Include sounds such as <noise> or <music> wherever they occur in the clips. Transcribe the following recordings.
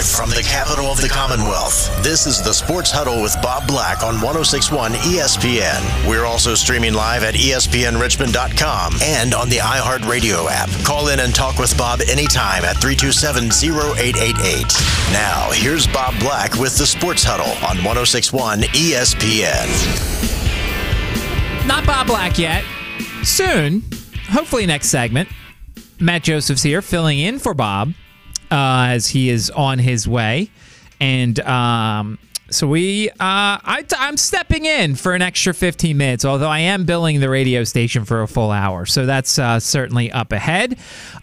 Live from the capital of the Commonwealth, this is the Sports Huddle with Bob Black on 1061 ESPN. We're also streaming live at ESPNRichmond.com and on the iHeartRadio app. Call in and talk with Bob anytime at 327 0888. Now, here's Bob Black with the Sports Huddle on 1061 ESPN. Not Bob Black yet. Soon, hopefully next segment. Matt Joseph's here filling in for Bob uh, as he is on his way. And um, so we, uh, I, I'm stepping in for an extra 15 minutes, although I am billing the radio station for a full hour. So that's uh, certainly up ahead.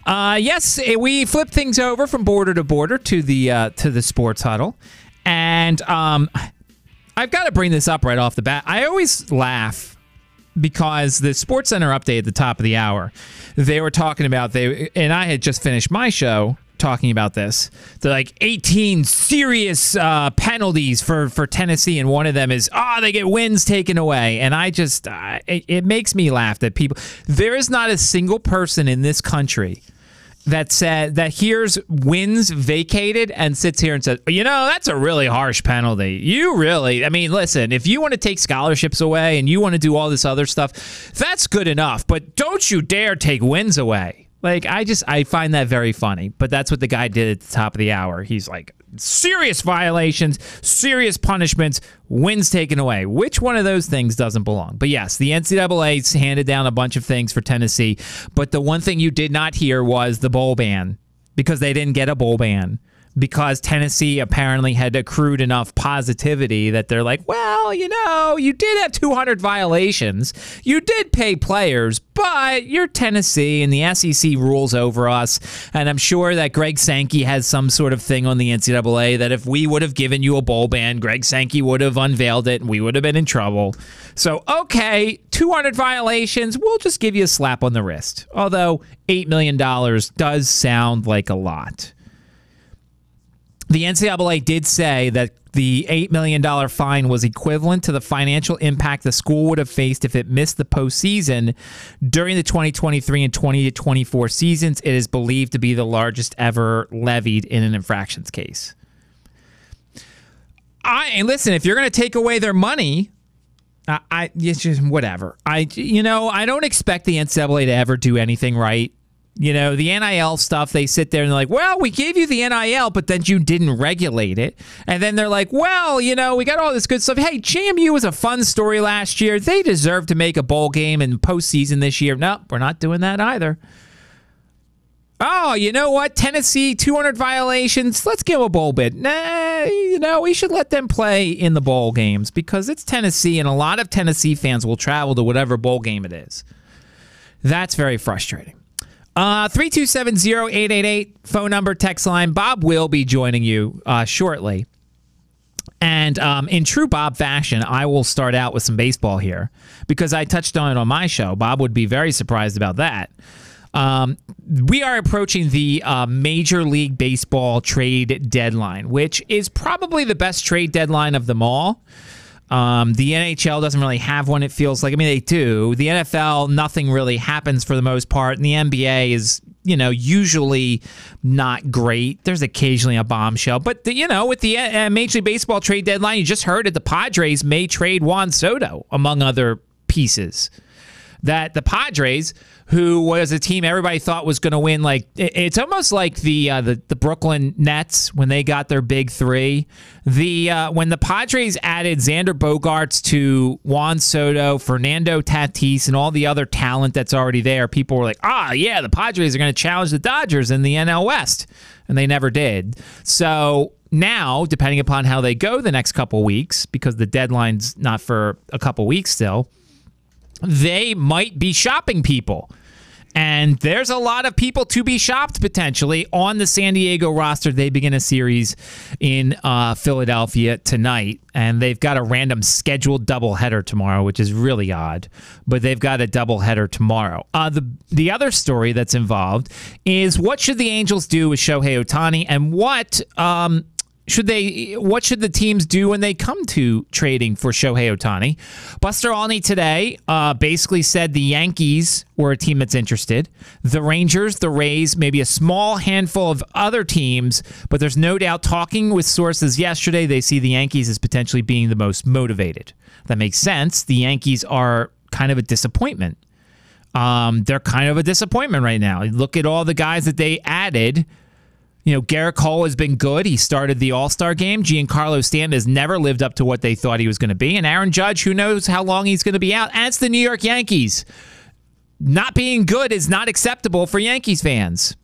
Uh, yes, eh, we flip things over from border to border to the uh, to the sports huddle, and um, I've got to bring this up right off the bat. I always laugh because the Sports Center update at the top of the hour, they were talking about they and I had just finished my show talking about this. They're like 18 serious uh, penalties for for Tennessee, and one of them is oh they get wins taken away, and I just uh, it, it makes me laugh that people there is not a single person in this country that said that hears wins vacated and sits here and says, you know, that's a really harsh penalty. You really, I mean, listen, if you want to take scholarships away and you want to do all this other stuff, that's good enough. But don't you dare take wins away. Like I just I find that very funny. But that's what the guy did at the top of the hour. He's like, serious violations, serious punishments, wins taken away. Which one of those things doesn't belong? But yes, the NCAA's handed down a bunch of things for Tennessee. But the one thing you did not hear was the bowl ban because they didn't get a bowl ban. Because Tennessee apparently had accrued enough positivity that they're like, well, you know, you did have 200 violations. You did pay players, but you're Tennessee and the SEC rules over us. And I'm sure that Greg Sankey has some sort of thing on the NCAA that if we would have given you a bowl ban, Greg Sankey would have unveiled it and we would have been in trouble. So, okay, 200 violations, we'll just give you a slap on the wrist. Although $8 million does sound like a lot. The NCAA did say that the $8 million fine was equivalent to the financial impact the school would have faced if it missed the postseason during the 2023 and 2024 seasons. It is believed to be the largest ever levied in an infractions case. I and listen, if you're going to take away their money, I, I it's just whatever. I you know I don't expect the NCAA to ever do anything right. You know, the NIL stuff, they sit there and they're like, well, we gave you the NIL, but then you didn't regulate it. And then they're like, well, you know, we got all this good stuff. Hey, JMU was a fun story last year. They deserve to make a bowl game and postseason this year. No, we're not doing that either. Oh, you know what? Tennessee, 200 violations. Let's give a bowl bid. Nah, you know, we should let them play in the bowl games because it's Tennessee, and a lot of Tennessee fans will travel to whatever bowl game it is. That's very frustrating. Uh, 327-0888, phone number, text line. Bob will be joining you uh, shortly. And um, in true Bob fashion, I will start out with some baseball here because I touched on it on my show. Bob would be very surprised about that. Um, we are approaching the uh, Major League Baseball trade deadline, which is probably the best trade deadline of them all. Um, the NHL doesn't really have one, it feels like. I mean, they do. The NFL, nothing really happens for the most part. And the NBA is, you know, usually not great. There's occasionally a bombshell. But, the, you know, with the uh, Major League Baseball trade deadline, you just heard it. The Padres may trade Juan Soto, among other pieces. That the Padres, who was a team everybody thought was going to win, like it's almost like the, uh, the the Brooklyn Nets when they got their big three. The uh, when the Padres added Xander Bogaerts to Juan Soto, Fernando Tatis, and all the other talent that's already there, people were like, "Ah, yeah, the Padres are going to challenge the Dodgers in the NL West," and they never did. So now, depending upon how they go the next couple weeks, because the deadline's not for a couple weeks still they might be shopping people. And there's a lot of people to be shopped potentially on the San Diego roster. They begin a series in uh, Philadelphia tonight, and they've got a random scheduled doubleheader tomorrow, which is really odd. But they've got a doubleheader tomorrow. Uh, the the other story that's involved is what should the Angels do with Shohei Ohtani, and what um, should they what should the teams do when they come to trading for Shohei Ohtani? Buster Olney today uh, basically said the Yankees were a team that's interested. The Rangers, the Rays, maybe a small handful of other teams, but there's no doubt talking with sources yesterday, they see the Yankees as potentially being the most motivated. That makes sense. The Yankees are kind of a disappointment. Um, they're kind of a disappointment right now. Look at all the guys that they added you know, Gerrit Cole has been good. He started the All Star game. Giancarlo Stanton has never lived up to what they thought he was going to be. And Aaron Judge, who knows how long he's going to be out. And it's the New York Yankees. Not being good is not acceptable for Yankees fans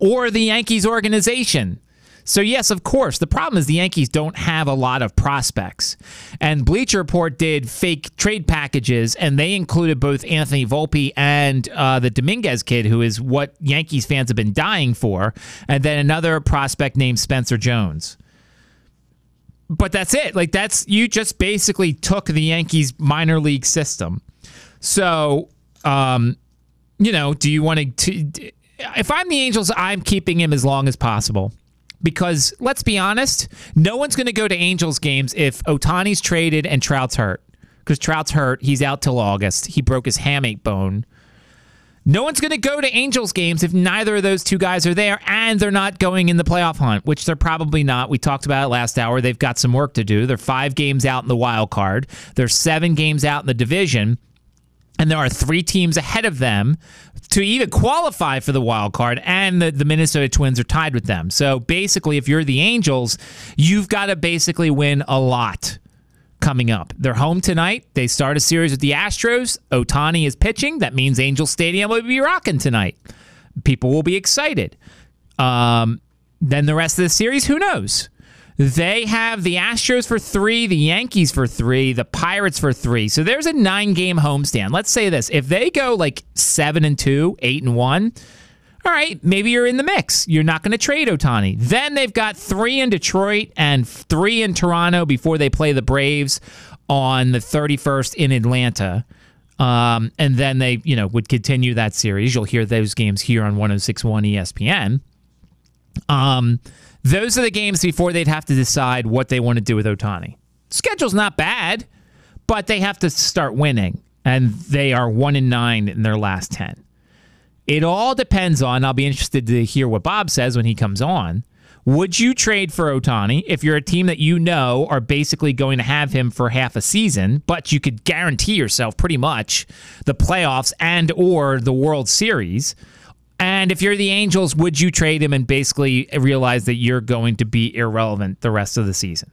or the Yankees organization. So, yes, of course. The problem is the Yankees don't have a lot of prospects. And Bleacher Report did fake trade packages, and they included both Anthony Volpe and uh, the Dominguez kid, who is what Yankees fans have been dying for, and then another prospect named Spencer Jones. But that's it. Like, that's you just basically took the Yankees minor league system. So, um, you know, do you want to? If I'm the Angels, I'm keeping him as long as possible because let's be honest, no one's going to go to Angels games if Ohtani's traded and Trout's hurt. Because Trout's hurt, he's out till August. He broke his hamate bone. No one's going to go to Angels games if neither of those two guys are there and they're not going in the playoff hunt, which they're probably not. We talked about it last hour. They've got some work to do. They're five games out in the wild card, they're seven games out in the division and there are three teams ahead of them to even qualify for the wild card, and the, the Minnesota Twins are tied with them. So basically, if you're the Angels, you've got to basically win a lot coming up. They're home tonight. They start a series with the Astros. Ohtani is pitching. That means Angel Stadium will be rocking tonight. People will be excited. Um, then the rest of the series, who knows? They have the Astros for three, the Yankees for three, the Pirates for three. So there's a nine game homestand. Let's say this. If they go like seven and two, eight and one, all right, maybe you're in the mix. You're not going to trade Ohtani. Then they've got three in Detroit and three in Toronto before they play the Braves on the 31st in Atlanta. Um, and then they, you know, would continue that series. You'll hear those games here on 1061 ESPN. Um, those are the games before they'd have to decide what they want to do with Ohtani. Schedule's not bad, but they have to start winning, and they are one in nine in their last ten. It all depends on. I'll be interested to hear what Bob says when he comes on. Would you trade for Ohtani if you're a team that you know are basically going to have him for half a season, but you could guarantee yourself pretty much the playoffs and or the World Series? And if you're the Angels, would you trade him and basically realize that you're going to be irrelevant the rest of the season?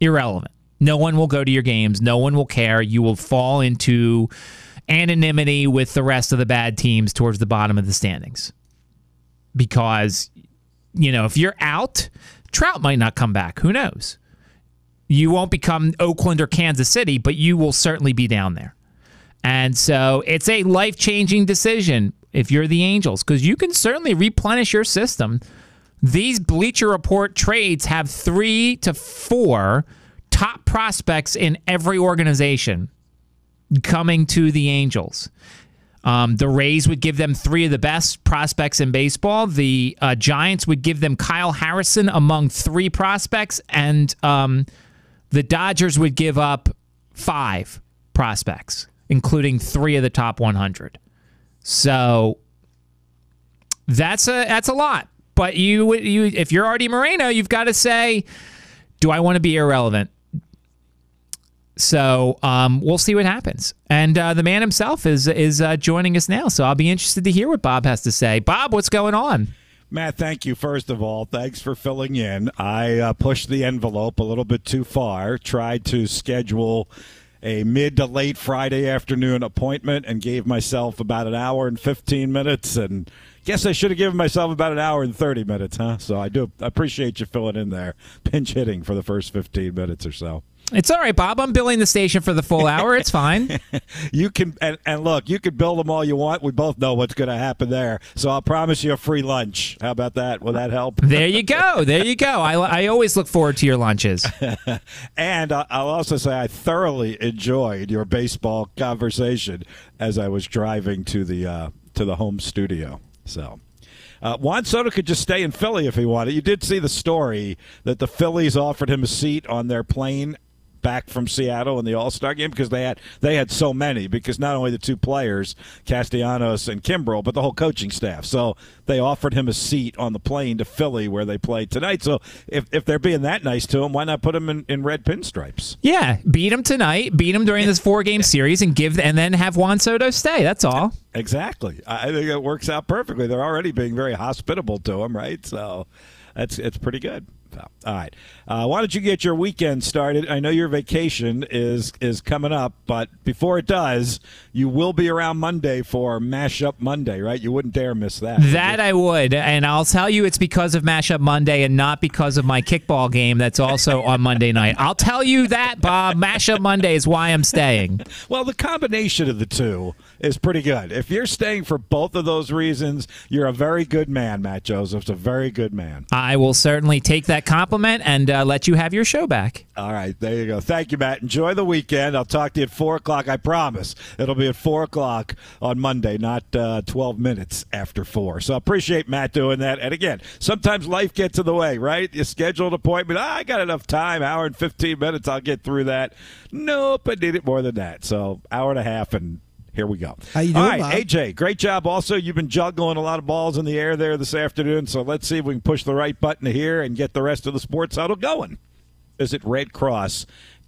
Irrelevant. No one will go to your games. No one will care. You will fall into anonymity with the rest of the bad teams towards the bottom of the standings. Because, you know, if you're out, Trout might not come back. Who knows? You won't become Oakland or Kansas City, but you will certainly be down there. And so it's a life changing decision if you're the Angels, because you can certainly replenish your system. These Bleacher Report trades have three to four top prospects in every organization coming to the Angels. Um, the Rays would give them three of the best prospects in baseball. The uh, Giants would give them Kyle Harrison among three prospects, and um, the Dodgers would give up five prospects, including three of the top 100. So that's a that's a lot. But you you if you're Arte Moreno, you've got to say, do I want to be irrelevant? So um, we'll see what happens. And uh, the man himself is is uh, joining us now. So I'll be interested to hear what Bob has to say. Bob, what's going on? Matt, thank you. First of all, thanks for filling in. I uh, pushed the envelope a little bit too far. Tried to schedule a mid to late Friday afternoon appointment and gave myself about an hour and 15 minutes. And guess I should have given myself about an hour and 30 minutes, huh? So I do appreciate you filling in there, pinch hitting for the first 15 minutes or so. It's all right, Bob. I'm billing the station for the full hour. It's fine. <laughs> you can and, and, look, you can bill them all you want. We both know what's going to happen there. So I'll promise you a free lunch. How about that? Will that help? There you go. There you go. I, I always look forward to your lunches. <laughs> and I'll also say I thoroughly enjoyed your baseball conversation as I was driving to the uh, to the home studio. So. Uh, Juan Soto could just stay in Philly if he wanted. You did see the story that the Phillies offered him a seat on their plane back from Seattle in the All Star game because they had they had so many because not only the two players Castellanos and Kimbrel but the whole coaching staff. So they offered him a seat on the plane to Philly where they play tonight. So if, if they're being that nice to him, why not put him in, in red pinstripes? Yeah, beat him tonight, beat him during this four game series, and give and then have Juan Soto stay. That's all. Exactly. I think it works out perfectly. They're already being very hospitable to him, right? So that's it's pretty good. So, all right. Uh, why don't you get your weekend started? I know your vacation is is coming up, but before it does, you will be around Monday for Mashup Monday, right? You wouldn't dare miss that. That I would, and I'll tell you it's because of Mashup Monday and not because of my kickball game that's also <laughs> on Monday night. I'll tell you that, Bob. Mashup Monday is why I'm staying. Well, the combination of the two is pretty good. If you're staying for both of those reasons, you're a very good man, Matt Joseph's a very good man. I will certainly take that compliment and uh, let you have your show back. All right, there you go. Thank you, Matt. Enjoy the weekend. I'll talk to you at 4 o'clock. I promise. It'll be at 4 o'clock on Monday, not uh, 12 minutes after 4. So I appreciate Matt doing that. And again, sometimes life gets in the way, right? You schedule an appointment. Ah, I got enough time, hour and 15 minutes. I'll get through that. Nope, I need it more than that. So hour and a half and here we go. How you doing, All right, Bob? AJ, great job. Also, you've been juggling a lot of balls in the air there this afternoon. So let's see if we can push the right button here and get the rest of the sports huddle going. Visit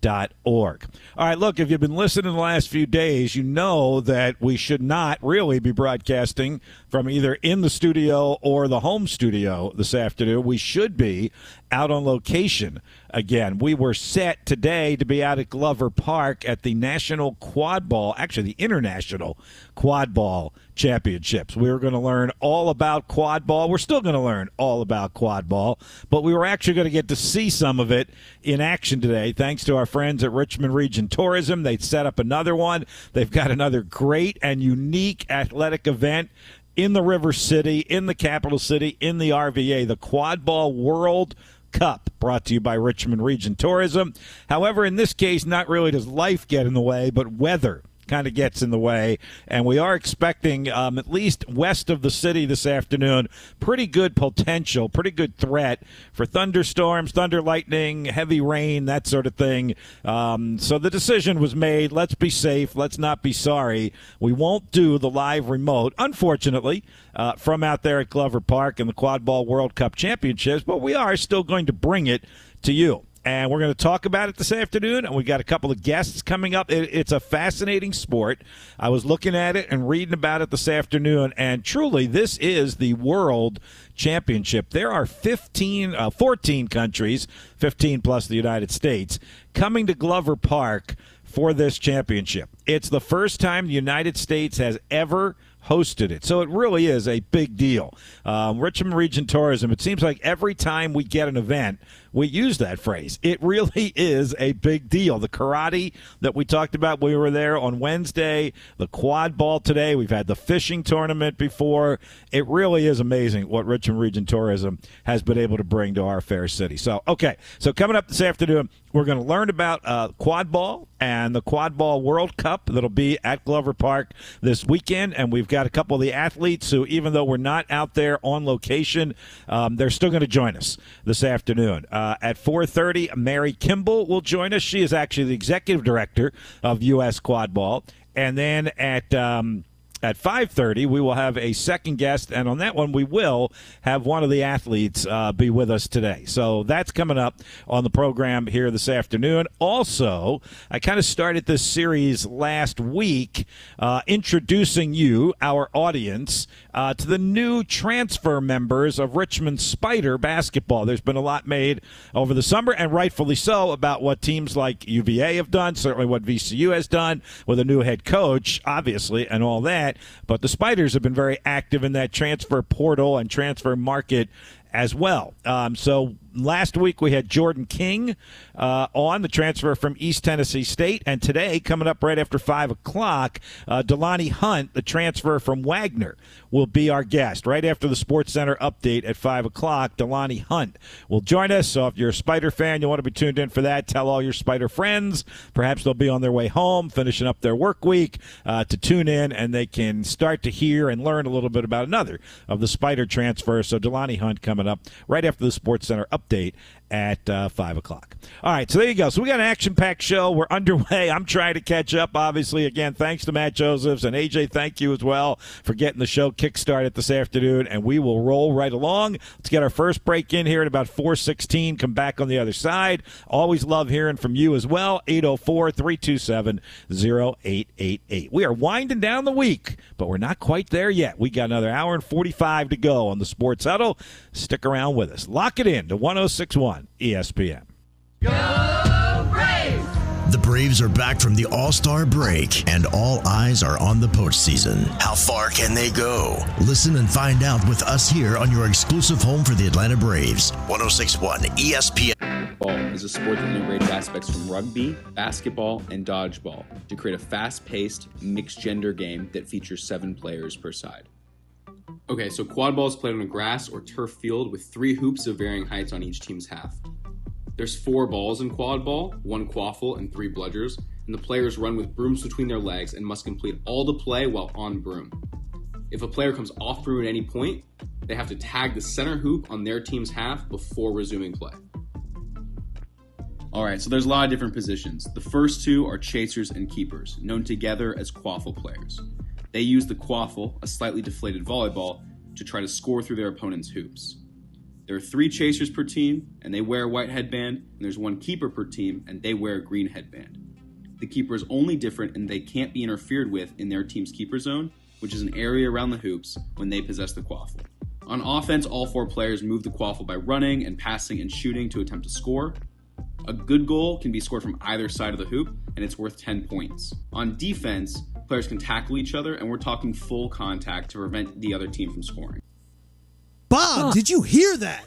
redcross.org. All right, look, if you've been listening the last few days, you know that we should not really be broadcasting from either in the studio or the home studio this afternoon. We should be out on location again. We were set today to be out at Glover Park at the National Quad Ball, actually the International Quad Ball Championships. We were going to learn all about quad ball. We're still going to learn all about quad ball, but we were actually going to get to see some of it in action today thanks to our friends at Richmond Region Tourism. They set up another one. They've got another great and unique athletic event in the River City, in the capital city, in the RVA, the Quad Ball World Cup, brought to you by Richmond Region Tourism. However, in this case, not really does life get in the way, but weather kind of gets in the way. And we are expecting, um, at least west of the city this afternoon, pretty good potential, pretty good threat for thunderstorms, thunder, lightning, heavy rain, that sort of thing. Um, so the decision was made. Let's be safe. Let's not be sorry. We won't do the live remote, unfortunately, uh, from out there at Glover Park in the Quad Ball World Cup Championships, but we are still going to bring it to you and we're going to talk about it this afternoon. And we got a couple of guests coming up. It, it's a fascinating sport. I was looking at it and reading about it this afternoon, and truly, this is the World Championship. There are 15, uh, 14 countries, 15 plus the United States, coming to Glover Park for this championship. It's the first time the United States has ever hosted it. So it really is a big deal. Um, Richmond Region Tourism, it seems like every time we get an event, we use that phrase. It really <laughs> is a big deal. The karate that we talked about, we were there on Wednesday, the quad ball today, we've had the fishing tournament before. It really is amazing what Richmond Region Tourism has been able to bring to our fair city. So, okay, so coming up this afternoon, we're going to learn about uh, quad ball and the Quad Ball World Cup that'll be at Glover Park this weekend. And we've got a couple of the athletes who, even though we're not out there on location, um, they're still going to join us this afternoon. Uh, at 4.30, Mary Kimball will join us. She is actually the executive director of U.S. Quad Ball. And then at... Um, at 5.30 we will have a second guest and on that one we will have one of the athletes uh, be with us today. So that's coming up on the program here this afternoon. Also i kind of started this series last week uh, introducing you our audience uh, to the new transfer members of richmond spider basketball. There's been a lot made over the summer and rightfully so about what teams like uva have done certainly what vcu has done with a new head coach obviously and all that but the Spiders have been very active in that transfer portal and transfer market as well. Um, so last week we had Jordan King uh, on the transfer from East Tennessee State, and today, coming up right after five o'clock, uh, DeLonnie Hunt, the transfer from Wagner, will be our guest right after the Sports Center update at five o'clock. DeLonnie Hunt will join us. So if you're a Spider fan, you want to be tuned in for that. Tell all your Spider friends. Perhaps they'll be on their way home, finishing up their work week, uh, to tune in, and they can start to hear and learn a little bit about another of the Spider transfers. So DeLonnie Hunt coming up right after the Sports Center update update at uh, 5 o'clock. All right, so there you go. So we got an action packed show. We're <laughs> underway. I'm trying to catch up, obviously. Again, thanks to Matt Josephs and AJ, thank you as well for getting the show kickstarted this afternoon, and we will roll right along. Let's get our first break in here at about 416. Come back on the other side. Always love hearing from you as well. 804 327 0888. We are winding down the week, but we're not quite there yet. We got another hour and 45 to go on the Sports Huddle. Stick around with us. Lock it in to 1061 ESPN. The Braves are back from the All Star break, and all eyes are on the postseason. How far can they go? Listen and find out with us here on your exclusive home for the Atlanta Braves. 1061 ESPN. Ball is a sport that integrates aspects from rugby, basketball, and dodgeball to create a fast paced, mixed gender game that features seven players per side. Okay, so quad ball is played on a grass or turf field with three hoops of varying heights on each team's half. There's four balls in quad ball, one quaffle, and three bludgers, and the players run with brooms between their legs and must complete all the play while on broom. If a player comes off broom at any point, they have to tag the center hoop on their team's half before resuming play. Alright, so there's a lot of different positions. The first two are chasers and keepers, known together as quaffle players. They use the quaffle, a slightly deflated volleyball, to try to score through their opponent's hoops. There are three chasers per team, and they wear a white headband, and there's one keeper per team, and they wear a green headband. The keeper is only different and they can't be interfered with in their team's keeper zone, which is an area around the hoops when they possess the quaffle. On offense, all four players move the quaffle by running and passing and shooting to attempt to score. A good goal can be scored from either side of the hoop, and it's worth 10 points. On defense, players can tackle each other, and we're talking full contact to prevent the other team from scoring. Bob, did you hear that?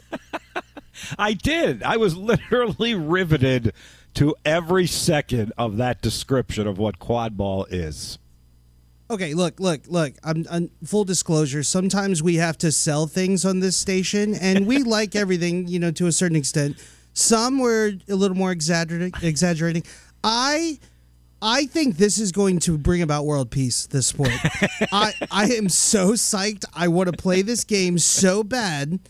<laughs> I did. I was literally riveted to every second of that description of what quad ball is. Okay, look, look, look. I'm, I'm full disclosure. Sometimes we have to sell things on this station, and we <laughs> like everything, you know, to a certain extent. Some were a little more exaggerating. Exaggerating. I, I think this is going to bring about world peace. This sport. <laughs> I, I am so psyched. I want to play this game so bad.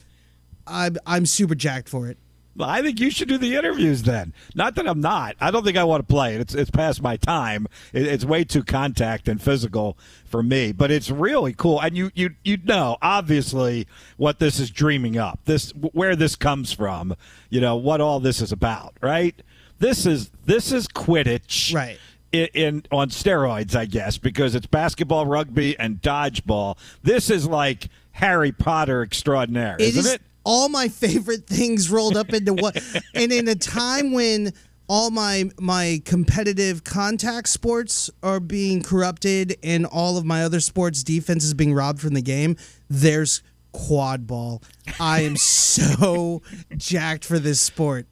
I'm, I'm super jacked for it. Well, I think you should do the interviews then. Not that I'm not. I don't think I want to play it. It's it's past my time. It, it's way too contact and physical for me. But it's really cool, and you you you know obviously what this is dreaming up. This where this comes from. You know what all this is about, right? This is this is Quidditch, Right. In, in on steroids, I guess, because it's basketball, rugby, and dodgeball. This is like Harry Potter extraordinaire, It isn't is it? all my favorite things rolled up into one. <laughs> and in a time when all my my competitive contact sports are being corrupted and all of my other sports defense is being robbed from the game, there's quad ball. I am so <laughs> jacked for this sport.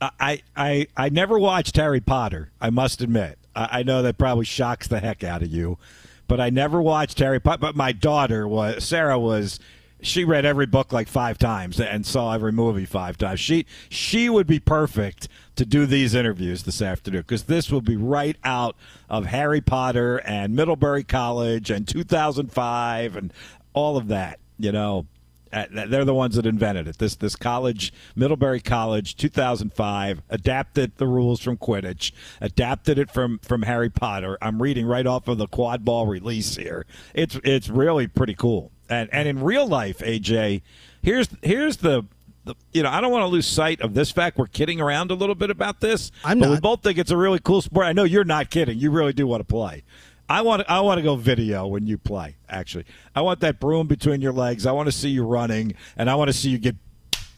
I, I I never watched Harry Potter. I must admit. I, know that probably shocks the heck out of you, but I never watched Harry Potter. But my daughter was Sarah was. She read every book like five times and saw every movie five times. She she would be perfect to do these interviews this afternoon because this will be right out of Harry Potter and Middlebury College and 2005 and all of that. You know, Uh, they're the ones that invented it. This this college, Middlebury College, 2005, adapted the rules from Quidditch, adapted it from from Harry Potter. I'm reading right off of the quad ball release here. It's it's really pretty cool. And and in real life, AJ, here's here's the. you know, I don't want to lose sight of this fact. We're kidding around a little bit about this, I'm but we both think it's a really cool sport. I know you're not kidding. You really do want to play. I want I want to go video when you play. Actually, I want that broom between your legs. I want to see you running, and I want to see you get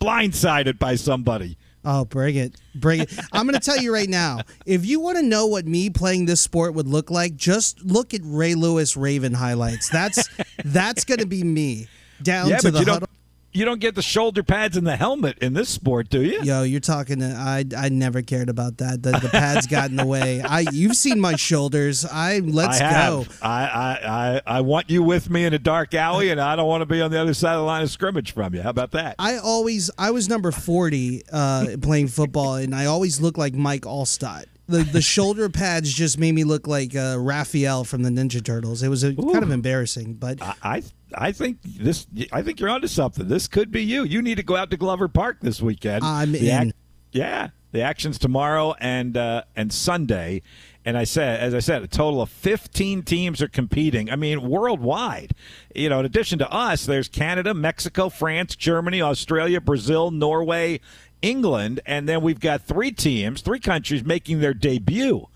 blindsided by somebody. Oh, bring it. Bring it. I'm going to tell you right now if you want to know what me playing this sport would look like, just look at Ray Lewis Raven highlights. That's that's going to be me down Yeah, to the huddle. You don't get the shoulder pads and the helmet in this sport, do you? Yo, you're talking. To, I I never cared about that. The, the pads got in the way. <laughs> I you've seen my shoulders. I let's I go. I, I, I, I want you with me in a dark alley, and I don't want to be on the other side of the line of scrimmage from you. How about that? I always I was number forty uh, playing football, and I always looked like Mike Alstott. The the shoulder pads just made me look like uh, Raphael from the Ninja Turtles. It was a, kind of embarrassing, but I, I I think this. I think you're onto something. This could be you. You need to go out to Glover Park this weekend. I'm The in. yeah, the action's tomorrow and uh, and Sunday. And I said, as I said, a total of 15 teams are competing. I mean, worldwide. You know, in addition to us, there's Canada, Mexico, France, Germany, Australia, Brazil, Norway, England, and then we've got three teams, three countries making their debut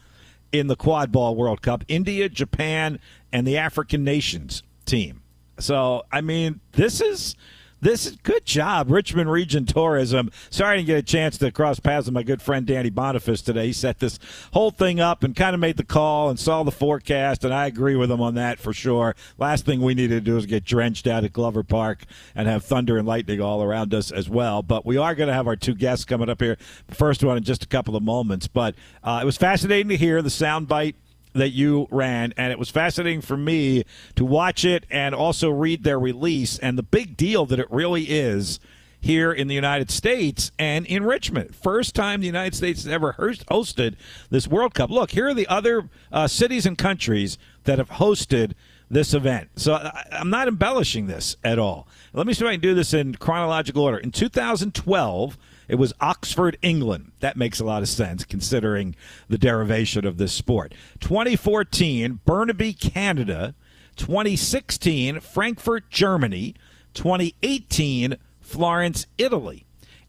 in the Quad Ball World Cup India, Japan, and the African nations team. So, I mean, this is. This is good job, Richmond Region Tourism. Sorry I didn't get a chance to cross paths with my good friend Danny Boniface today. He set this whole thing up and kind of made the call and saw the forecast, and I agree with him on that for sure. Last thing we needed to do is get drenched out at Glover Park and have thunder and lightning all around us as well. But we are going to have our two guests coming up here. The first one in just a couple of moments. But uh, it was fascinating to hear the soundbite that you ran, and it was fascinating for me to watch it and also read their release and the big deal that it really is here in the United States and in Richmond. First time the United States has ever hosted this World Cup. Look, here are the other uh, cities and countries that have hosted this event. So I, I'm not embellishing this at all. Let me see if I can do this in chronological order. In 2012, it was Oxford, England. That makes a lot of sense considering the derivation of this sport. 2014, Burnaby, Canada. 2016, Frankfurt, Germany. 2018, Florence, Italy.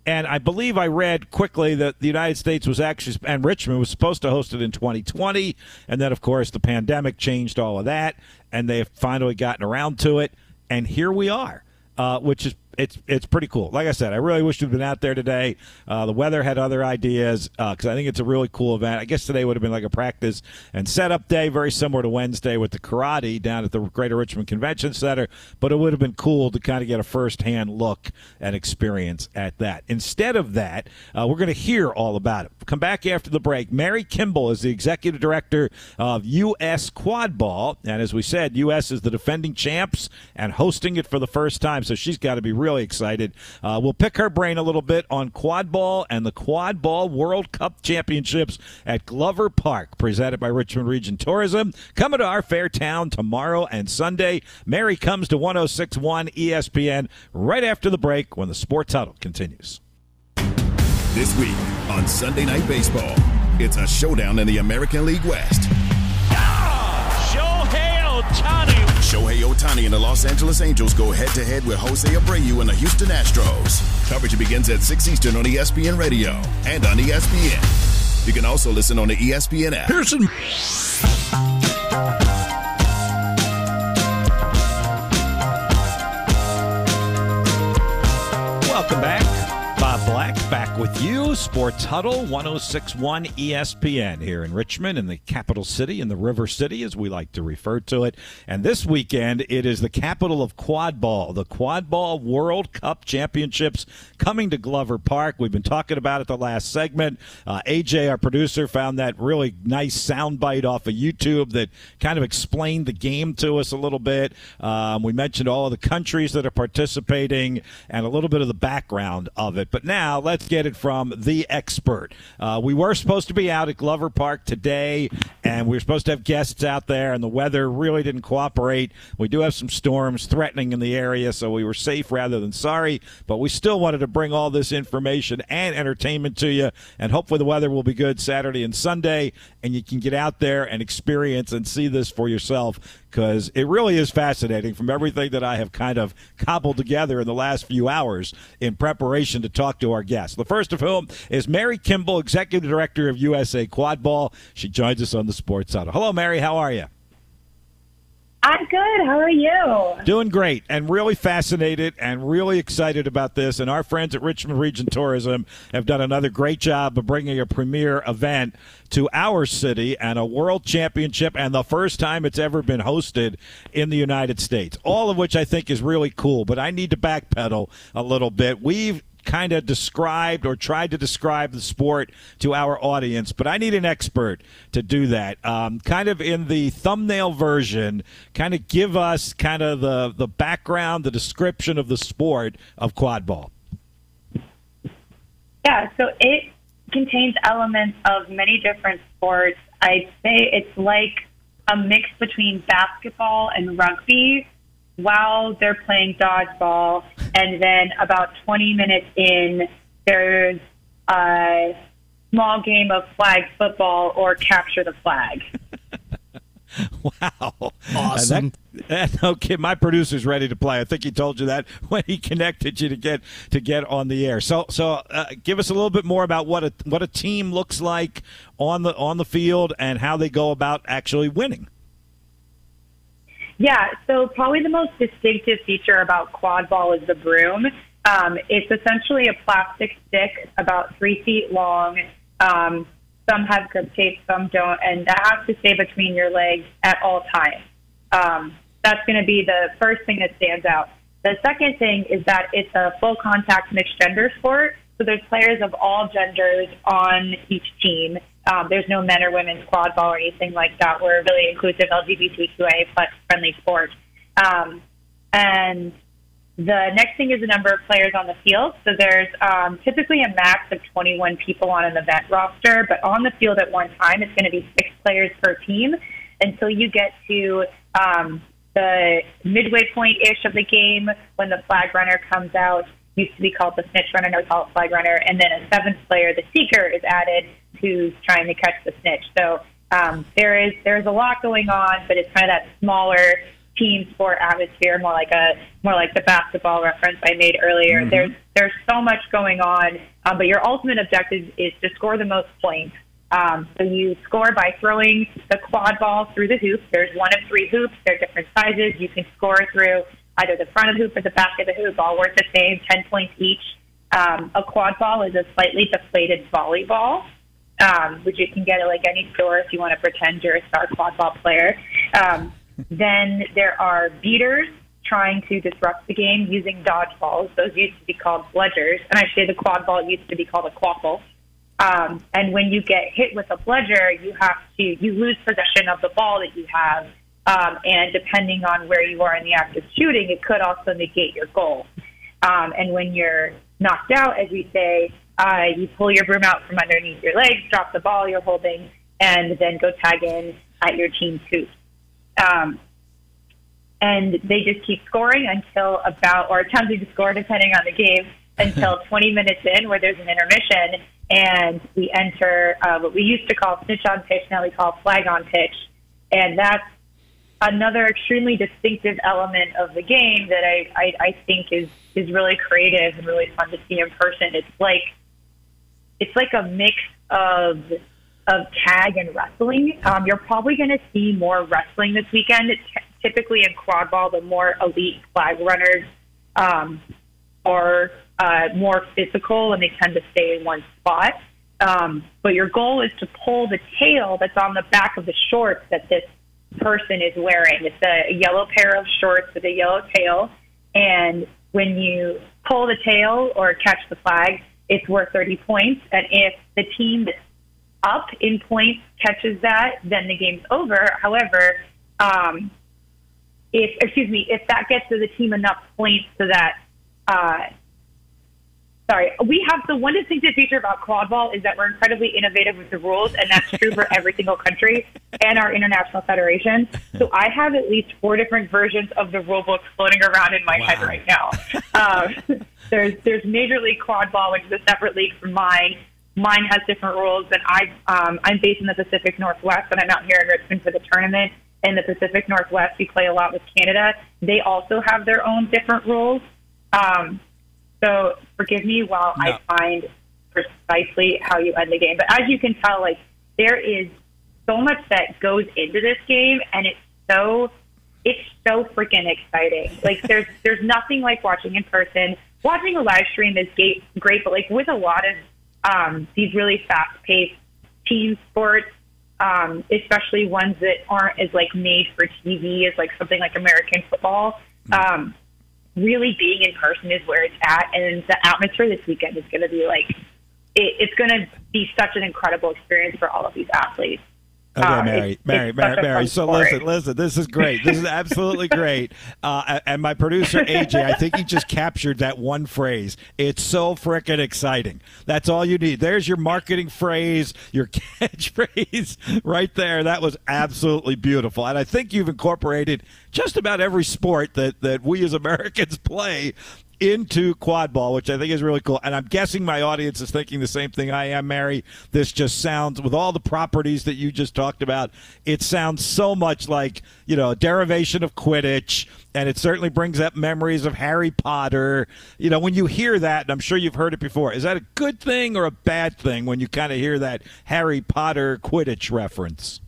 And I believe I read quickly that the United States was actually, and Richmond was supposed to host it in 2020. And then, of course, the pandemic changed all of that. And they've finally gotten around to it. And here we are, uh, which is it's it's pretty cool. Like I said, I really wish we'd been out there today. Uh, the weather had other ideas because I think it's a really cool event. I guess today would have been like a practice and setup day, very similar to Wednesday with the karate down at the Greater Richmond Convention Center. But it would have been cool to kind of get a first-hand look and experience at that. Instead of that, uh, we're going to hear all about it. Come back after the break. Mary Kimball is the executive director of U.S. Quad Ball, and as we said, U.S. is the defending champs and hosting it for the first time, so she's got to be really excited. Uh, we'll pick her brain a little bit on quad ball and the Quad Ball World Cup Championships at Glover Park, presented by Richmond Region Tourism. Coming to our fair town tomorrow and Sunday. Mary comes to 1061 ESPN right after the break when the Sports Huddle continues. This week on Sunday Night Baseball, it's a showdown in the American League West. Shohei Ohtani and the Los Angeles Angels go head to head with Jose Abreu and the Houston Astros. Coverage begins at 6 Eastern on ESPN Radio and on ESPN. You can also listen on the ESPN app. Pearson. With you. Sports Huddle 1061 ESPN here in Richmond, in the capital city, in the River City, as we like to refer to it. And this weekend, it is the capital of Quad Ball, the Quad Ball World Cup Championships coming to Glover Park. We've been talking about it the last segment. Uh, AJ, our producer, found that really nice soundbite off of YouTube that kind of explained the game to us a little bit. Um, we mentioned all of the countries that are participating and a little bit of the background of it. But now let's get it from the expert. Uh, we were supposed to be out at Glover Park today, and we were supposed to have guests out there, and the weather really didn't cooperate. We do have some storms threatening in the area, so we were safe rather than sorry. But we still wanted to bring all this information and entertainment to you, and hopefully the weather will be good Saturday and Sunday, and you can get out there and experience and see this for yourself because it really is fascinating from everything that I have kind of cobbled together in the last few hours in preparation to talk to our guests. The first of whom is Mary Kimball, Executive Director of USA Quad Ball. She joins us on the Sports Huddle. Hello, Mary. How are you? I'm good. How are you? Doing great and really fascinated and really excited about this. And our friends at Richmond Region Tourism have done another great job of bringing a premier event to our city and a world championship and the first time it's ever been hosted in the United States. All of which I think is really cool, but I need to backpedal a little bit. We've kind of described or tried to describe the sport to our audience, but I need an expert to do that. Um, kind of in the thumbnail version, kind of give us kind of the, the background, the description of the sport of quad ball. Yeah, so it contains elements of many different sports. I'd say it's like a mix between basketball and rugby while they're playing dodgeball. And then about 20 minutes in, there's a small game of flag football or capture the flag. <laughs> wow. Awesome. That, <laughs> that, okay, my producer's ready to play. I think he told you that <laughs> when he connected you to get to get on the air. So so uh, give us a little bit more about what a what a team looks like on the on the field and how they go about actually winning. Yeah, so probably the most distinctive feature about quad ball is the broom. Um, it's essentially a plastic stick about three feet long. Um, some have grip tape, some don't, and that has to stay between your legs at all times. Um, that's going to be the first thing that stands out. The second thing is that it's a full contact mixed gender sport. So there's players of all genders on each team. Um, there's no men or women's quad ball or anything like that. We're a really inclusive LGBTQA plus friendly sport. Um, and the next thing is the number of players on the field. So there's um, typically a max of 21 people on an event roster, but on the field at one time, it's going to be six players per team until you get to um, the midway point ish of the game when the flag runner comes out. Used to be called the snitch runner, now called flag runner, and then a seventh player, the seeker, is added who's trying to catch the snitch. So um, there is there's a lot going on, but it's kind of that smaller team sport atmosphere, more like a more like the basketball reference I made earlier. Mm-hmm. There's there's so much going on, um, but your ultimate objective is to score the most points. Um, so you score by throwing the quad ball through the hoop. There's one of three hoops. They're different sizes. You can score through either the front of the hoop or the back of the hoop, all worth the same, 10 points each. Um, a quad ball is a slightly deflated volleyball, um, which you can get at like any store if you want to pretend you're a star quad ball player. Um, <laughs> then there are beaters trying to disrupt the game using dodgeballs. Those used to be called bludgers, and I say the quad ball used to be called a quaffle. Um, and when you get hit with a bludger, you have to you lose possession of the ball that you have um, and depending on where you are in the act of shooting, it could also negate your goal. Um, and when you're knocked out, as we say, uh, you pull your broom out from underneath your legs, drop the ball you're holding, and then go tag in at your team's hoop. Um, and they just keep scoring until about, or attempting to score depending on the game, <laughs> until 20 minutes in, where there's an intermission, and we enter uh, what we used to call snitch on pitch, now we call flag on pitch. And that's another extremely distinctive element of the game that I, I, I think is is really creative and really fun to see in person. It's like it's like a mix of of tag and wrestling. Um, you're probably going to see more wrestling this weekend. It's typically in quad ball, the more elite flag runners um, are uh, more physical and they tend to stay in one spot. Um, but your goal is to pull the tail that's on the back of the shorts that this person is wearing. It's a yellow pair of shorts with a yellow tail. And when you pull the tail or catch the flag, it's worth 30 points. And if the team that's up in points catches that, then the game's over. However, um, if, excuse me, if that gets to the team enough points so that uh, sorry, we have the one distinctive feature about quad ball is that we're incredibly innovative with the rules, and that's true for every single country and our international federation. So I have at least four different versions of the rule book floating around in my wow. head right now. Um, <laughs> there's there's Major League Quad Ball, which is a separate league from mine. Mine has different rules, and I um, I'm based in the Pacific Northwest, and I'm out here in Richmond for the tournament. In the Pacific Northwest, we play a lot with Canada. They also have their own different rules. Um, so forgive me while no. I find precisely how you end the game. But as you can tell, like there is so much that goes into this game, and it's so it's so freaking exciting. Like <laughs> there's there's nothing like watching in person. Watching a live stream is great, great, but like with a lot of um, these really fast paced team sports, um, especially ones that aren't as like made for TV as like something like American football. Um, really being in person is where it's at, and the atmosphere this weekend is going to be like it, it's going to be such an incredible experience for all of these athletes. Okay, Uh, Mary, it's- Mary, it's Mary, Mary. So sport. listen, listen. This is great. This is absolutely <laughs> great. Uh, and my producer AJ, I think he just captured that one phrase. It's so frickin' exciting. That's all you need. There's your marketing phrase, your <laughs> catchphrase, right there. That was absolutely beautiful. And I think you've incorporated just about every sport that that we as Americans <laughs> play into quad ball, which I think is really cool. And I'm guessing my audience is thinking the same thing I am, Mary. This just sounds, with all the properties that you just talked about, it sounds so much like, you know, a derivation of Quidditch. And it certainly brings up memories of Harry Potter. You know, when you hear that, and I'm sure you've heard it before, is that a good thing or a bad thing when you kind of hear that Harry Potter Quidditch reference?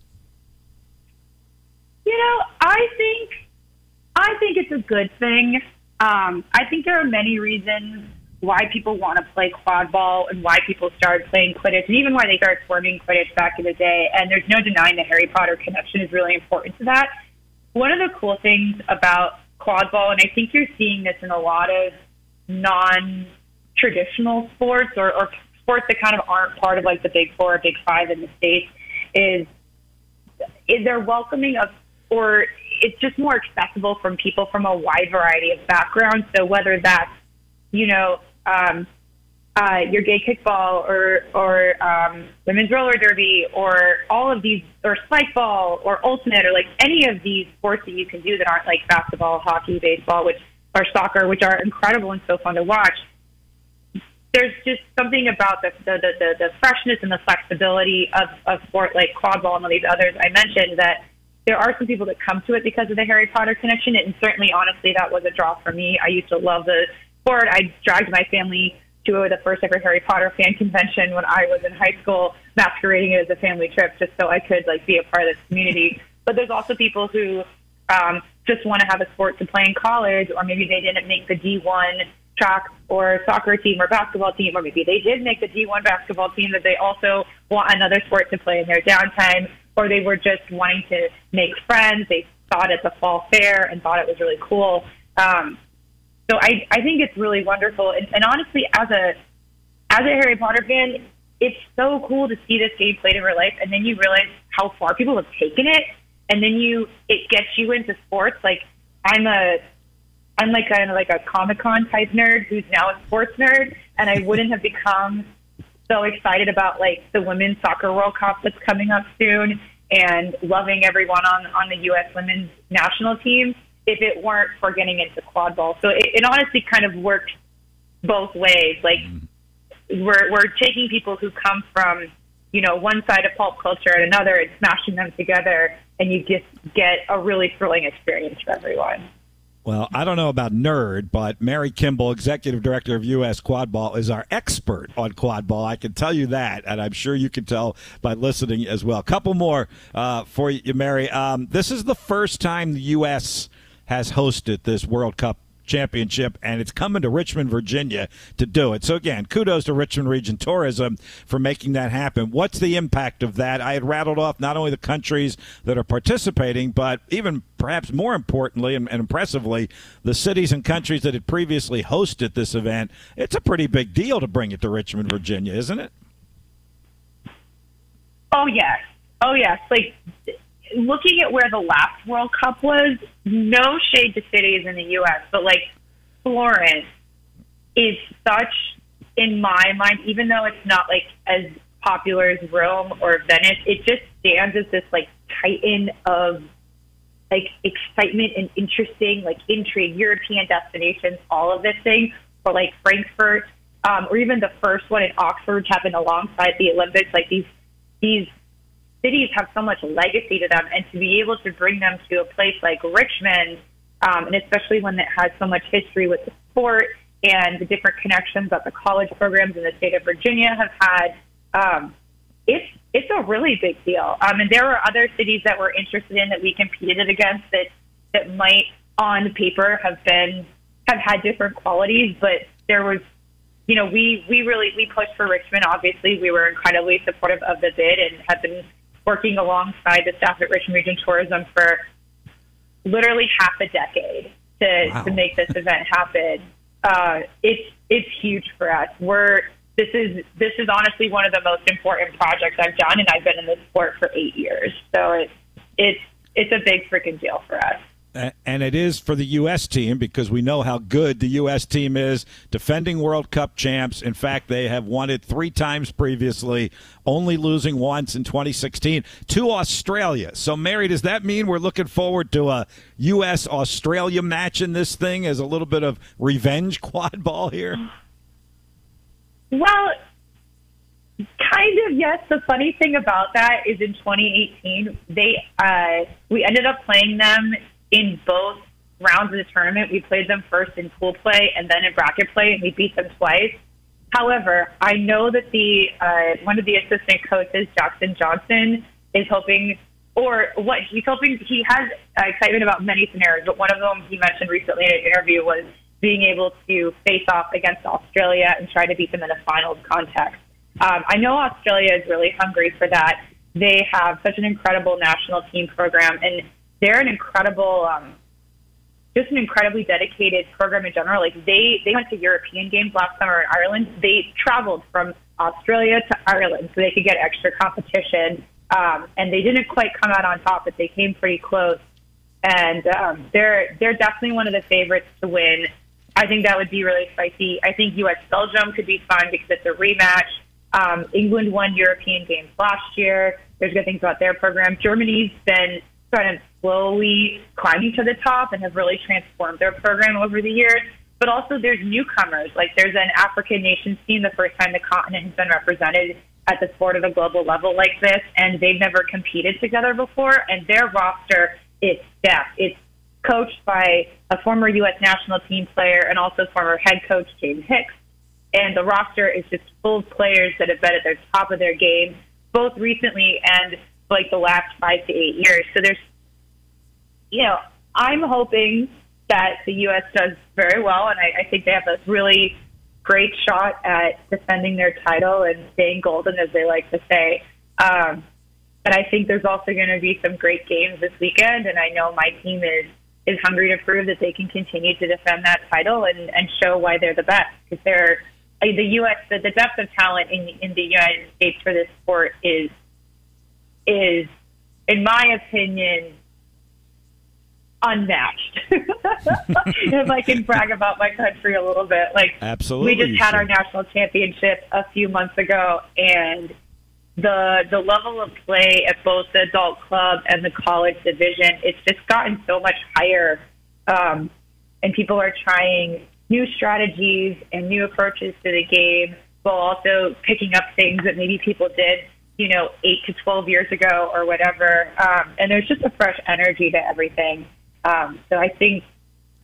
You know, I think I think it's a good thing. Um, I think there are many reasons why people want to play quad ball and why people started playing Quidditch, and even why they started forming Quidditch back in the day. And there's no denying the Harry Potter connection is really important to that. One of the cool things about quad ball, and I think you're seeing this in a lot of non-traditional sports or, or sports that kind of aren't part of like the Big Four or Big Five in the states, is is they're welcoming of or it's just more accessible from people from a wide variety of backgrounds. So whether that's you know um, uh, your gay kickball or or um, women's roller derby or all of these or spike ball or ultimate or like any of these sports that you can do that aren't like basketball, hockey, baseball, which or soccer, which are incredible and so fun to watch there's just something about the the, the, the, freshness and the flexibility of, of sport like quad ball and all these others I mentioned that there are some people that come to it because of the Harry Potter connection, and certainly, honestly, that was a draw for me. I used to love the sport. I dragged my family to the first ever Harry Potter fan convention when I was in high school, masquerading it as a family trip just so I could like be a part of this community. But there's also people who um, just want to have a sport to play in college, or maybe they didn't make the D1 track or soccer team or basketball team, or maybe they did make the D1 basketball team that they also want another sport to play in their downtime, or they were just wanting to make friends. They saw it at the fall fair and thought it was really cool. Um, so I, I think it's really wonderful. And, and honestly, as a as a Harry Potter fan, it's so cool to see this game played in real life, and then you realize how far people have taken it, and then you it gets you into sports. Like I'm a I'm like of like a Comic Con type nerd who's now a sports nerd, and I wouldn't have become so excited about like the women's soccer World Cup that's coming up soon, and loving everyone on on the U.S. women's national team if it weren't for getting into quad ball. So it, it honestly kind of works both ways. Like mm-hmm. we're we're taking people who come from you know one side of pulp culture and another and smashing them together, and you just get a really thrilling experience for everyone. Well, I don't know about nerd, but Mary Kimball, executive director of U.S. Quad Ball, is our expert on quad ball. I can tell you that, and I'm sure you can tell by listening as well. A couple more uh, for you, Mary. Um, this is the first time the U.S. has hosted this World Cup championship and it's coming to Richmond, Virginia to do it. So again, kudos to Richmond Region Tourism for making that happen. What's the impact of that? I had rattled off not only the countries that are participating, but even perhaps more importantly and, and impressively, the cities and countries that had previously hosted this event. It's a pretty big deal to bring it to Richmond, Virginia, isn't it? Oh yes, oh yes. Like looking at where the last World Cup was, no shade to cities in the U.S., but like Florence is such, in my mind, even though it's not like as popular as Rome or Venice, it just stands as this like titan of like excitement and interesting, like intrigue, European destinations, all of this thing, or like Frankfurt, um, or even the first one in Oxford happened alongside the Olympics. Like these, these cities have so much legacy to them, and to be able to bring them to a place like Richmond, um, and especially one that has so much history with the sport and the different connections that the college programs in the state of Virginia have had, um, it's it's a really big deal. Um, and there were other cities that we're interested in that we competed against that that might on paper have been have had different qualities, but there was you know, we, we really, we pushed for Richmond. Obviously, we were incredibly supportive of the bid and have been working alongside the staff at Richmond Region Tourism for literally half a decade to, Wow. to make this event happen. Uh, it's, it's huge for us. We're, this is, this is honestly one of the most important projects I've done and I've been in this sport for eight years. So it's, it's, it's a big freaking deal for us. And it is for the U.S. team because we know how good the U.S. team is, defending World Cup champs. In fact, they have won it three times previously, only losing once in 2016 to Australia. So, Mary, does that mean we're looking forward to a U.S. Australia match in this thing as a little bit of revenge <laughs> quad ball here? Well, kind of yes. The funny thing about that is in 2018, they uh, we ended up playing them in both rounds of the tournament. We played them first in pool play and then in bracket play, and we beat them twice. However, I know that the uh, one of the assistant coaches, Jackson Johnson, is hoping, or what he's hoping. He has uh, excitement about many scenarios, but one of them he mentioned recently in an interview was being able to face off against Australia and try to beat them in a finals context. Um, I know Australia is really hungry for that. They have such an incredible national team program, and they're an incredible um, just an incredibly dedicated program in general. Like they they went to European games last summer in Ireland. They traveled from Australia to Ireland so they could get extra competition. Um, and they didn't quite come out on top, but they came pretty close. And um, they're they're definitely one of the favorites to win. I think that would be really spicy. I think U.S. Belgium could be fun because it's a rematch. Um, England won European games last year. There's good things about their program. Germany's been kind of slowly climbing to the top and have really transformed their program over the years. But also, there's newcomers. Like there's an African nations team, the first time the continent has been represented at the sport of a global level like this, and they've never competed together before. And their roster is stacked. It's coached by a former U.S. national team player and also former head coach James Hicks. And the roster is just full of players that have been at the top of their game, both recently and like the last five to eight years. So there's, you know, I'm hoping that the U.S. does very well, and I, I think they have a really great shot at defending their title and staying golden, as they like to say. Um, but I think there's also going to be some great games this weekend, and I know my team is is hungry to prove that they can continue to defend that title and, and show why they're the best because they're uh, the U.S. The, the depth of talent in in the United States for this sport is is, in my opinion, unmatched. <laughs> if I can brag about my country a little bit, like Absolutely, we just had our national championship a few months ago, and the the level of play at both the adult club and the college division, it's just gotten so much higher. Um, and people are trying new strategies and new approaches to the game while also picking up things that maybe people did, you know, eight to 12 years ago or whatever. Um, and there's just a fresh energy to everything. Um, so I think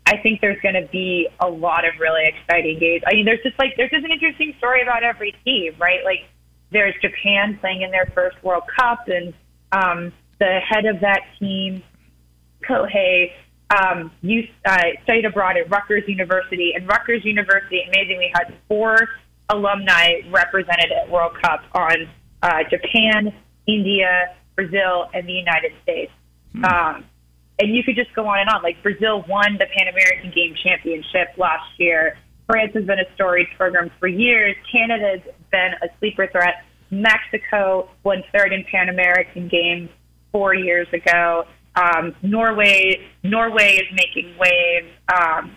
I think there's going to be a lot of really exciting games. I mean, there's just like there's just an interesting story about every team, right? Like there's Japan playing in their first World Cup, and um, the head of that team, Kohei, um, you uh, studied abroad at Rutgers University, and Rutgers University amazingly had four alumni represented at World Cup on uh, Japan, India, Brazil, and the United States. Um, and you could just go on and on. Like Brazil won the Pan American Game Championship last year. France has been a storied program for years. Canada's been a sleeper threat. Mexico won third in Pan American Games four years ago. Um, Norway, Norway is making waves. Um,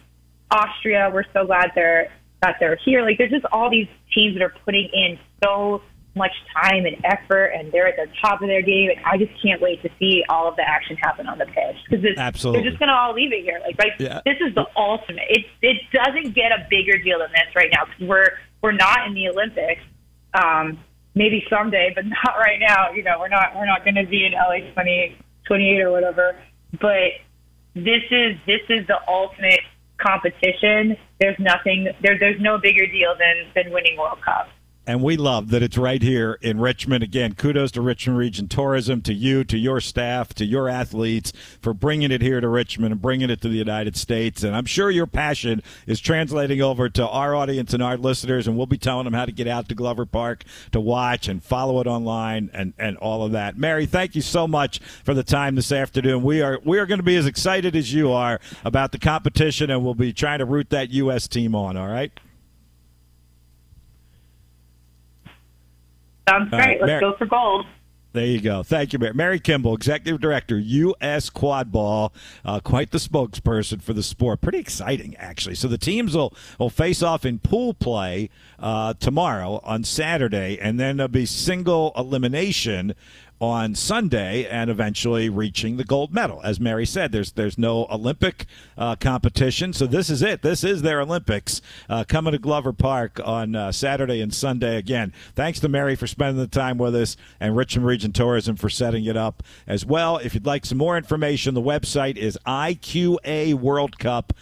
Austria, we're so glad they're that they're here. Like there's just all these teams that are putting in so much time and effort, and they're at the top of their game. And I just can't wait to see all of the action happen on the pitch because Absolutely. they're just going to all leave it here. Like, like Yeah. this is the ultimate. It it doesn't get a bigger deal than this right now because we're we're not in the Olympics. Um, maybe someday, but <laughs> not right now. You know, we're not we're not going to be in LA 20, 28 or whatever. But this is this is the ultimate competition. There's nothing there. There's no bigger deal than than winning World Cup. And we love that it's right here in Richmond. Again, kudos to Richmond Region Tourism, to you, to your staff, to your athletes for bringing it here to Richmond and bringing it to the United States. And I'm sure your passion is translating over to our audience and our listeners, and we'll be telling them how to get out to Glover Park to watch and follow it online and, and all of that. Mary, thank you so much for the time this afternoon. We are we are going to be as excited as you are about the competition, and we'll be trying to root that U.S. team on. All right. Sounds All great. right, Let's Mary- go for gold. There you go. Thank you, Mary. Mary Kimball, Executive Director, U.S. Quad Ball. Uh, quite the spokesperson for the sport. Pretty exciting, actually. So the teams will, will face off in pool play uh, tomorrow on Saturday, and then there'll be single elimination on Sunday and eventually reaching the gold medal. As Mary said, there's there's no Olympic uh, competition, so this is it. This is their Olympics uh, coming to Glover Park on uh, Saturday and Sunday. Again, thanks to Mary for spending the time with us and Richmond Region Tourism for setting it up as well. If you'd like some more information, the website is iqaworldcup.org.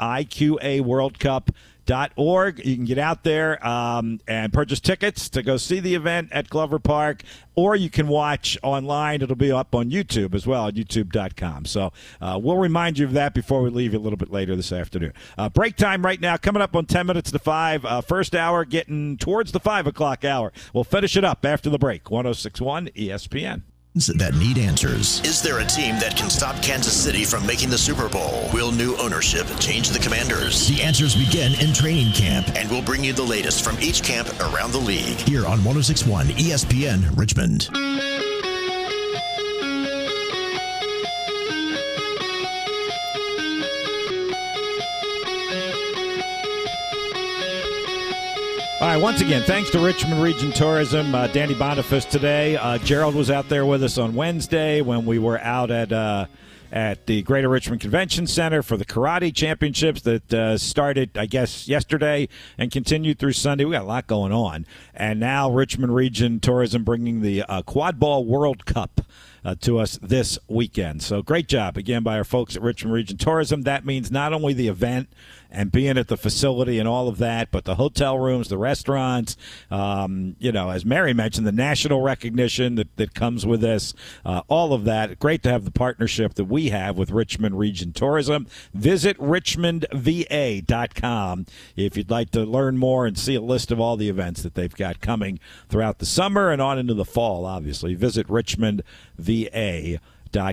iqaworldcup.org org. You can get out there um, and purchase tickets to go see the event at Glover Park, or you can watch online. It'll be up on YouTube as well youtube.com. So uh, we'll remind you of that before we leave you a little bit later this afternoon. Uh, break time right now, coming up on 10 minutes to 5. Uh, first hour getting towards the 5 o'clock hour. We'll finish it up after the break. 1061 ESPN. That need answers. Is there a team that can stop Kansas City from making the Super Bowl? Will new ownership change the Commanders? The answers begin in training camp. And we'll bring you the latest from each camp around the league. Here on 1061 ESPN Richmond. All right, once again, thanks to Richmond Region Tourism. Uh, Danny Boniface today. Uh, Gerald was out there with us on Wednesday when we were out at uh, at the Greater Richmond Convention Center for the Karate Championships that uh, started, I guess, yesterday and continued through Sunday. We got a lot going on, and now Richmond Region Tourism bringing the uh, Quad Ball World Cup. Uh, to us this weekend. So great job again by our folks at Richmond Region Tourism. That means not only the event and being at the facility and all of that, but the hotel rooms, the restaurants, um, you know, as Mary mentioned, the national recognition that, that comes with this, uh, all of that. Great to have the partnership that we have with Richmond Region Tourism. Visit richmondva.com if you'd like to learn more and see a list of all the events that they've got coming throughout the summer and on into the fall, obviously. Visit richmondva.com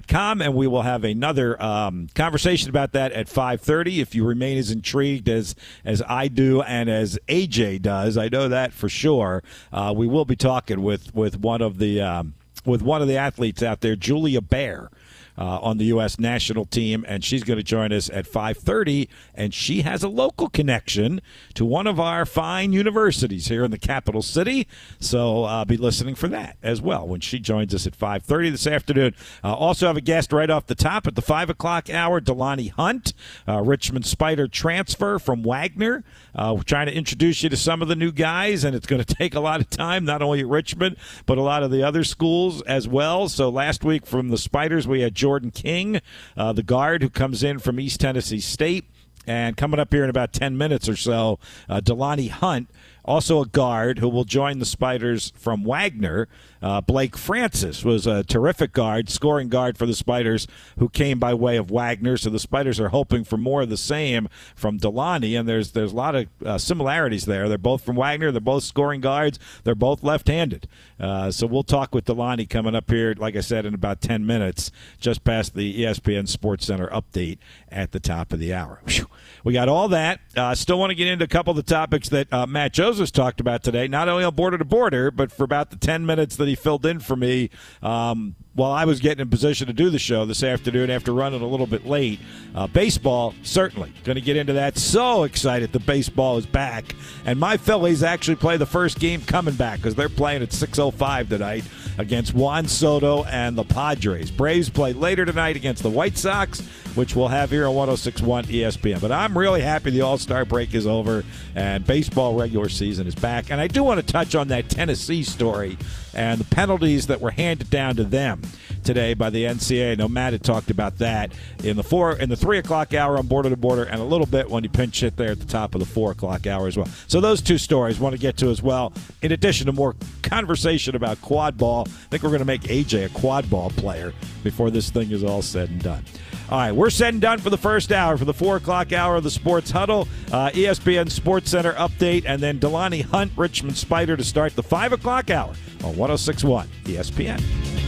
com and we will have another um, conversation about that at 5.30 if you remain as intrigued as as i do and as aj does i know that for sure uh, we will be talking with with one of the um, with one of the athletes out there julia bear uh, on the U.S. national team, and she's going to join us at 5:30. And she has a local connection to one of our fine universities here in the capital city, so I'll be listening for that as well when she joins us at 5:30 this afternoon. Uh, also have a guest right off the top at the five o'clock hour, DeLonnie Hunt, uh, Richmond Spider transfer from Wagner. Uh, we're trying to introduce you to some of the new guys, and it's going <laughs> to take a lot of time, not only at Richmond, but a lot of the other schools as well. So last week from the Spiders, we had Jordan King, uh, the guard who comes in from East Tennessee State. And coming up here in about 10 minutes or so, uh, DeLonnie Hunt, also a guard who will join the Spiders from Wagner. Uh, Blake Francis was a terrific guard, scoring guard for the Spiders, who came by way of Wagner. So the Spiders are hoping for more of the same from DeLonnie, and there's there's a lot of uh, similarities there. They're both from Wagner. They're both scoring guards. They're both left-handed. Uh, so we'll talk with DeLonnie coming up here, like I said, in about 10 minutes, just past the ESPN Sports Center update at the top of the hour. Whew. We got all that. Uh, still want to get into a couple of the topics that uh, Matt Joseph talked about today, not only on Border to Border, but for about the 10 minutes that he filled in for me um, while I was getting in position to do the show this afternoon after running a little bit late. Uh, baseball, certainly. Going to get into that. So excited the baseball is back. And my Phillies actually play the first game coming back because they're playing at 6.05 tonight against Juan Soto and the Padres. Braves play later tonight against the White Sox, which we'll have here on 1061 ESPN. But I'm really happy the All Star break is over and baseball regular season is back. And I do want to touch on that Tennessee story and the penalties that were handed down to them. Today by the NCAA. No, Matt had talked about that in the four in the three o'clock hour on Border to Border, and a little bit when you pinch it there at the top of the four o'clock hour as well. So those two stories want to get to as well. In addition to more conversation about quad ball, I think we're going to make AJ a quad ball player before this thing is all said and done. All right, we're said and done for the first hour, for the four o'clock hour of the Sports Huddle, uh, ESPN Sports Center update, and then DeLonnie Hunt, Richmond Spider to start the five o'clock hour on 1061 ESPN.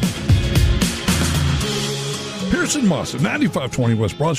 Pearson Moss at 9520 West Broad Street.